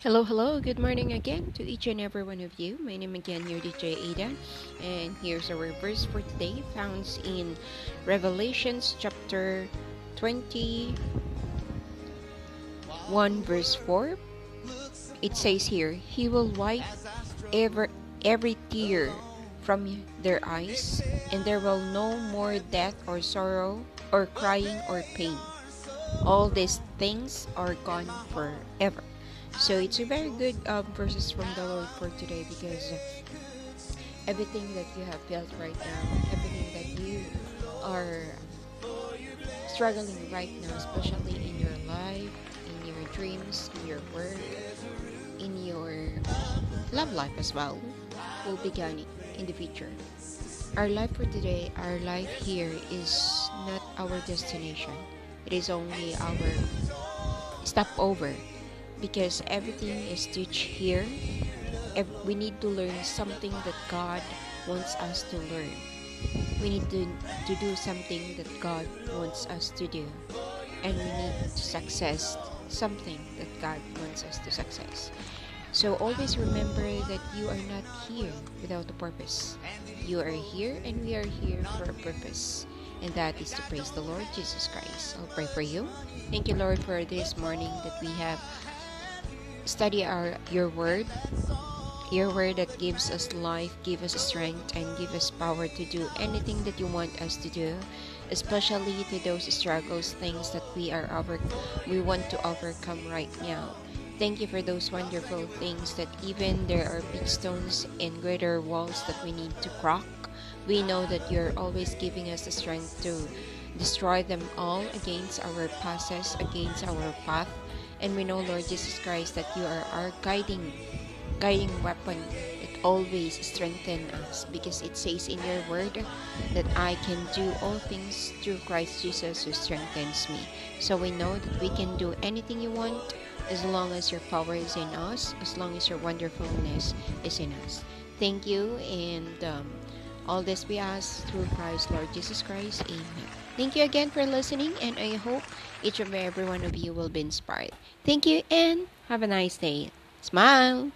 Hello, hello, good morning again to each and every one of you. My name again, your DJ Ada, and here's our verse for today, found in Revelations chapter 21, verse 4. It says here, He will wipe ever, every tear from their eyes, and there will no more death or sorrow or crying or pain. All these things are gone forever. So it's a very good um, verses from the Lord for today because everything that you have felt right now, everything that you are struggling right now, especially in your life, in your dreams, in your work, in your love life as well, will begin in the future. Our life for today, our life here is not our destination. It is only our stopover because everything is teach here. We need to learn something that god wants us to learn. We need to, to do something that god wants us to do. And we need to success something that god wants us to success. So always remember that you are not here without a purpose. You are here and we are here for a purpose. And that is to praise the Lord Jesus Christ. I'll pray for you. Thank you, Lord, for this morning that we have study our your word your word that gives us life give us strength and give us power to do anything that you want us to do especially to those struggles things that we are over we want to overcome right now. Thank you for those wonderful things that even there are big stones and greater walls that we need to crack. We know that you're always giving us the strength to destroy them all against our passes against our path and we know, Lord Jesus Christ, that you are our guiding guiding weapon It always strengthens us because it says in your word that I can do all things through Christ Jesus who strengthens me. So we know that we can do anything you want as long as your power is in us, as long as your wonderfulness is in us. Thank you, and um, all this we ask through Christ, Lord Jesus Christ. Amen. Thank you again for listening, and I hope each and every one of you will be inspired. Thank you, and have a nice day. Smile!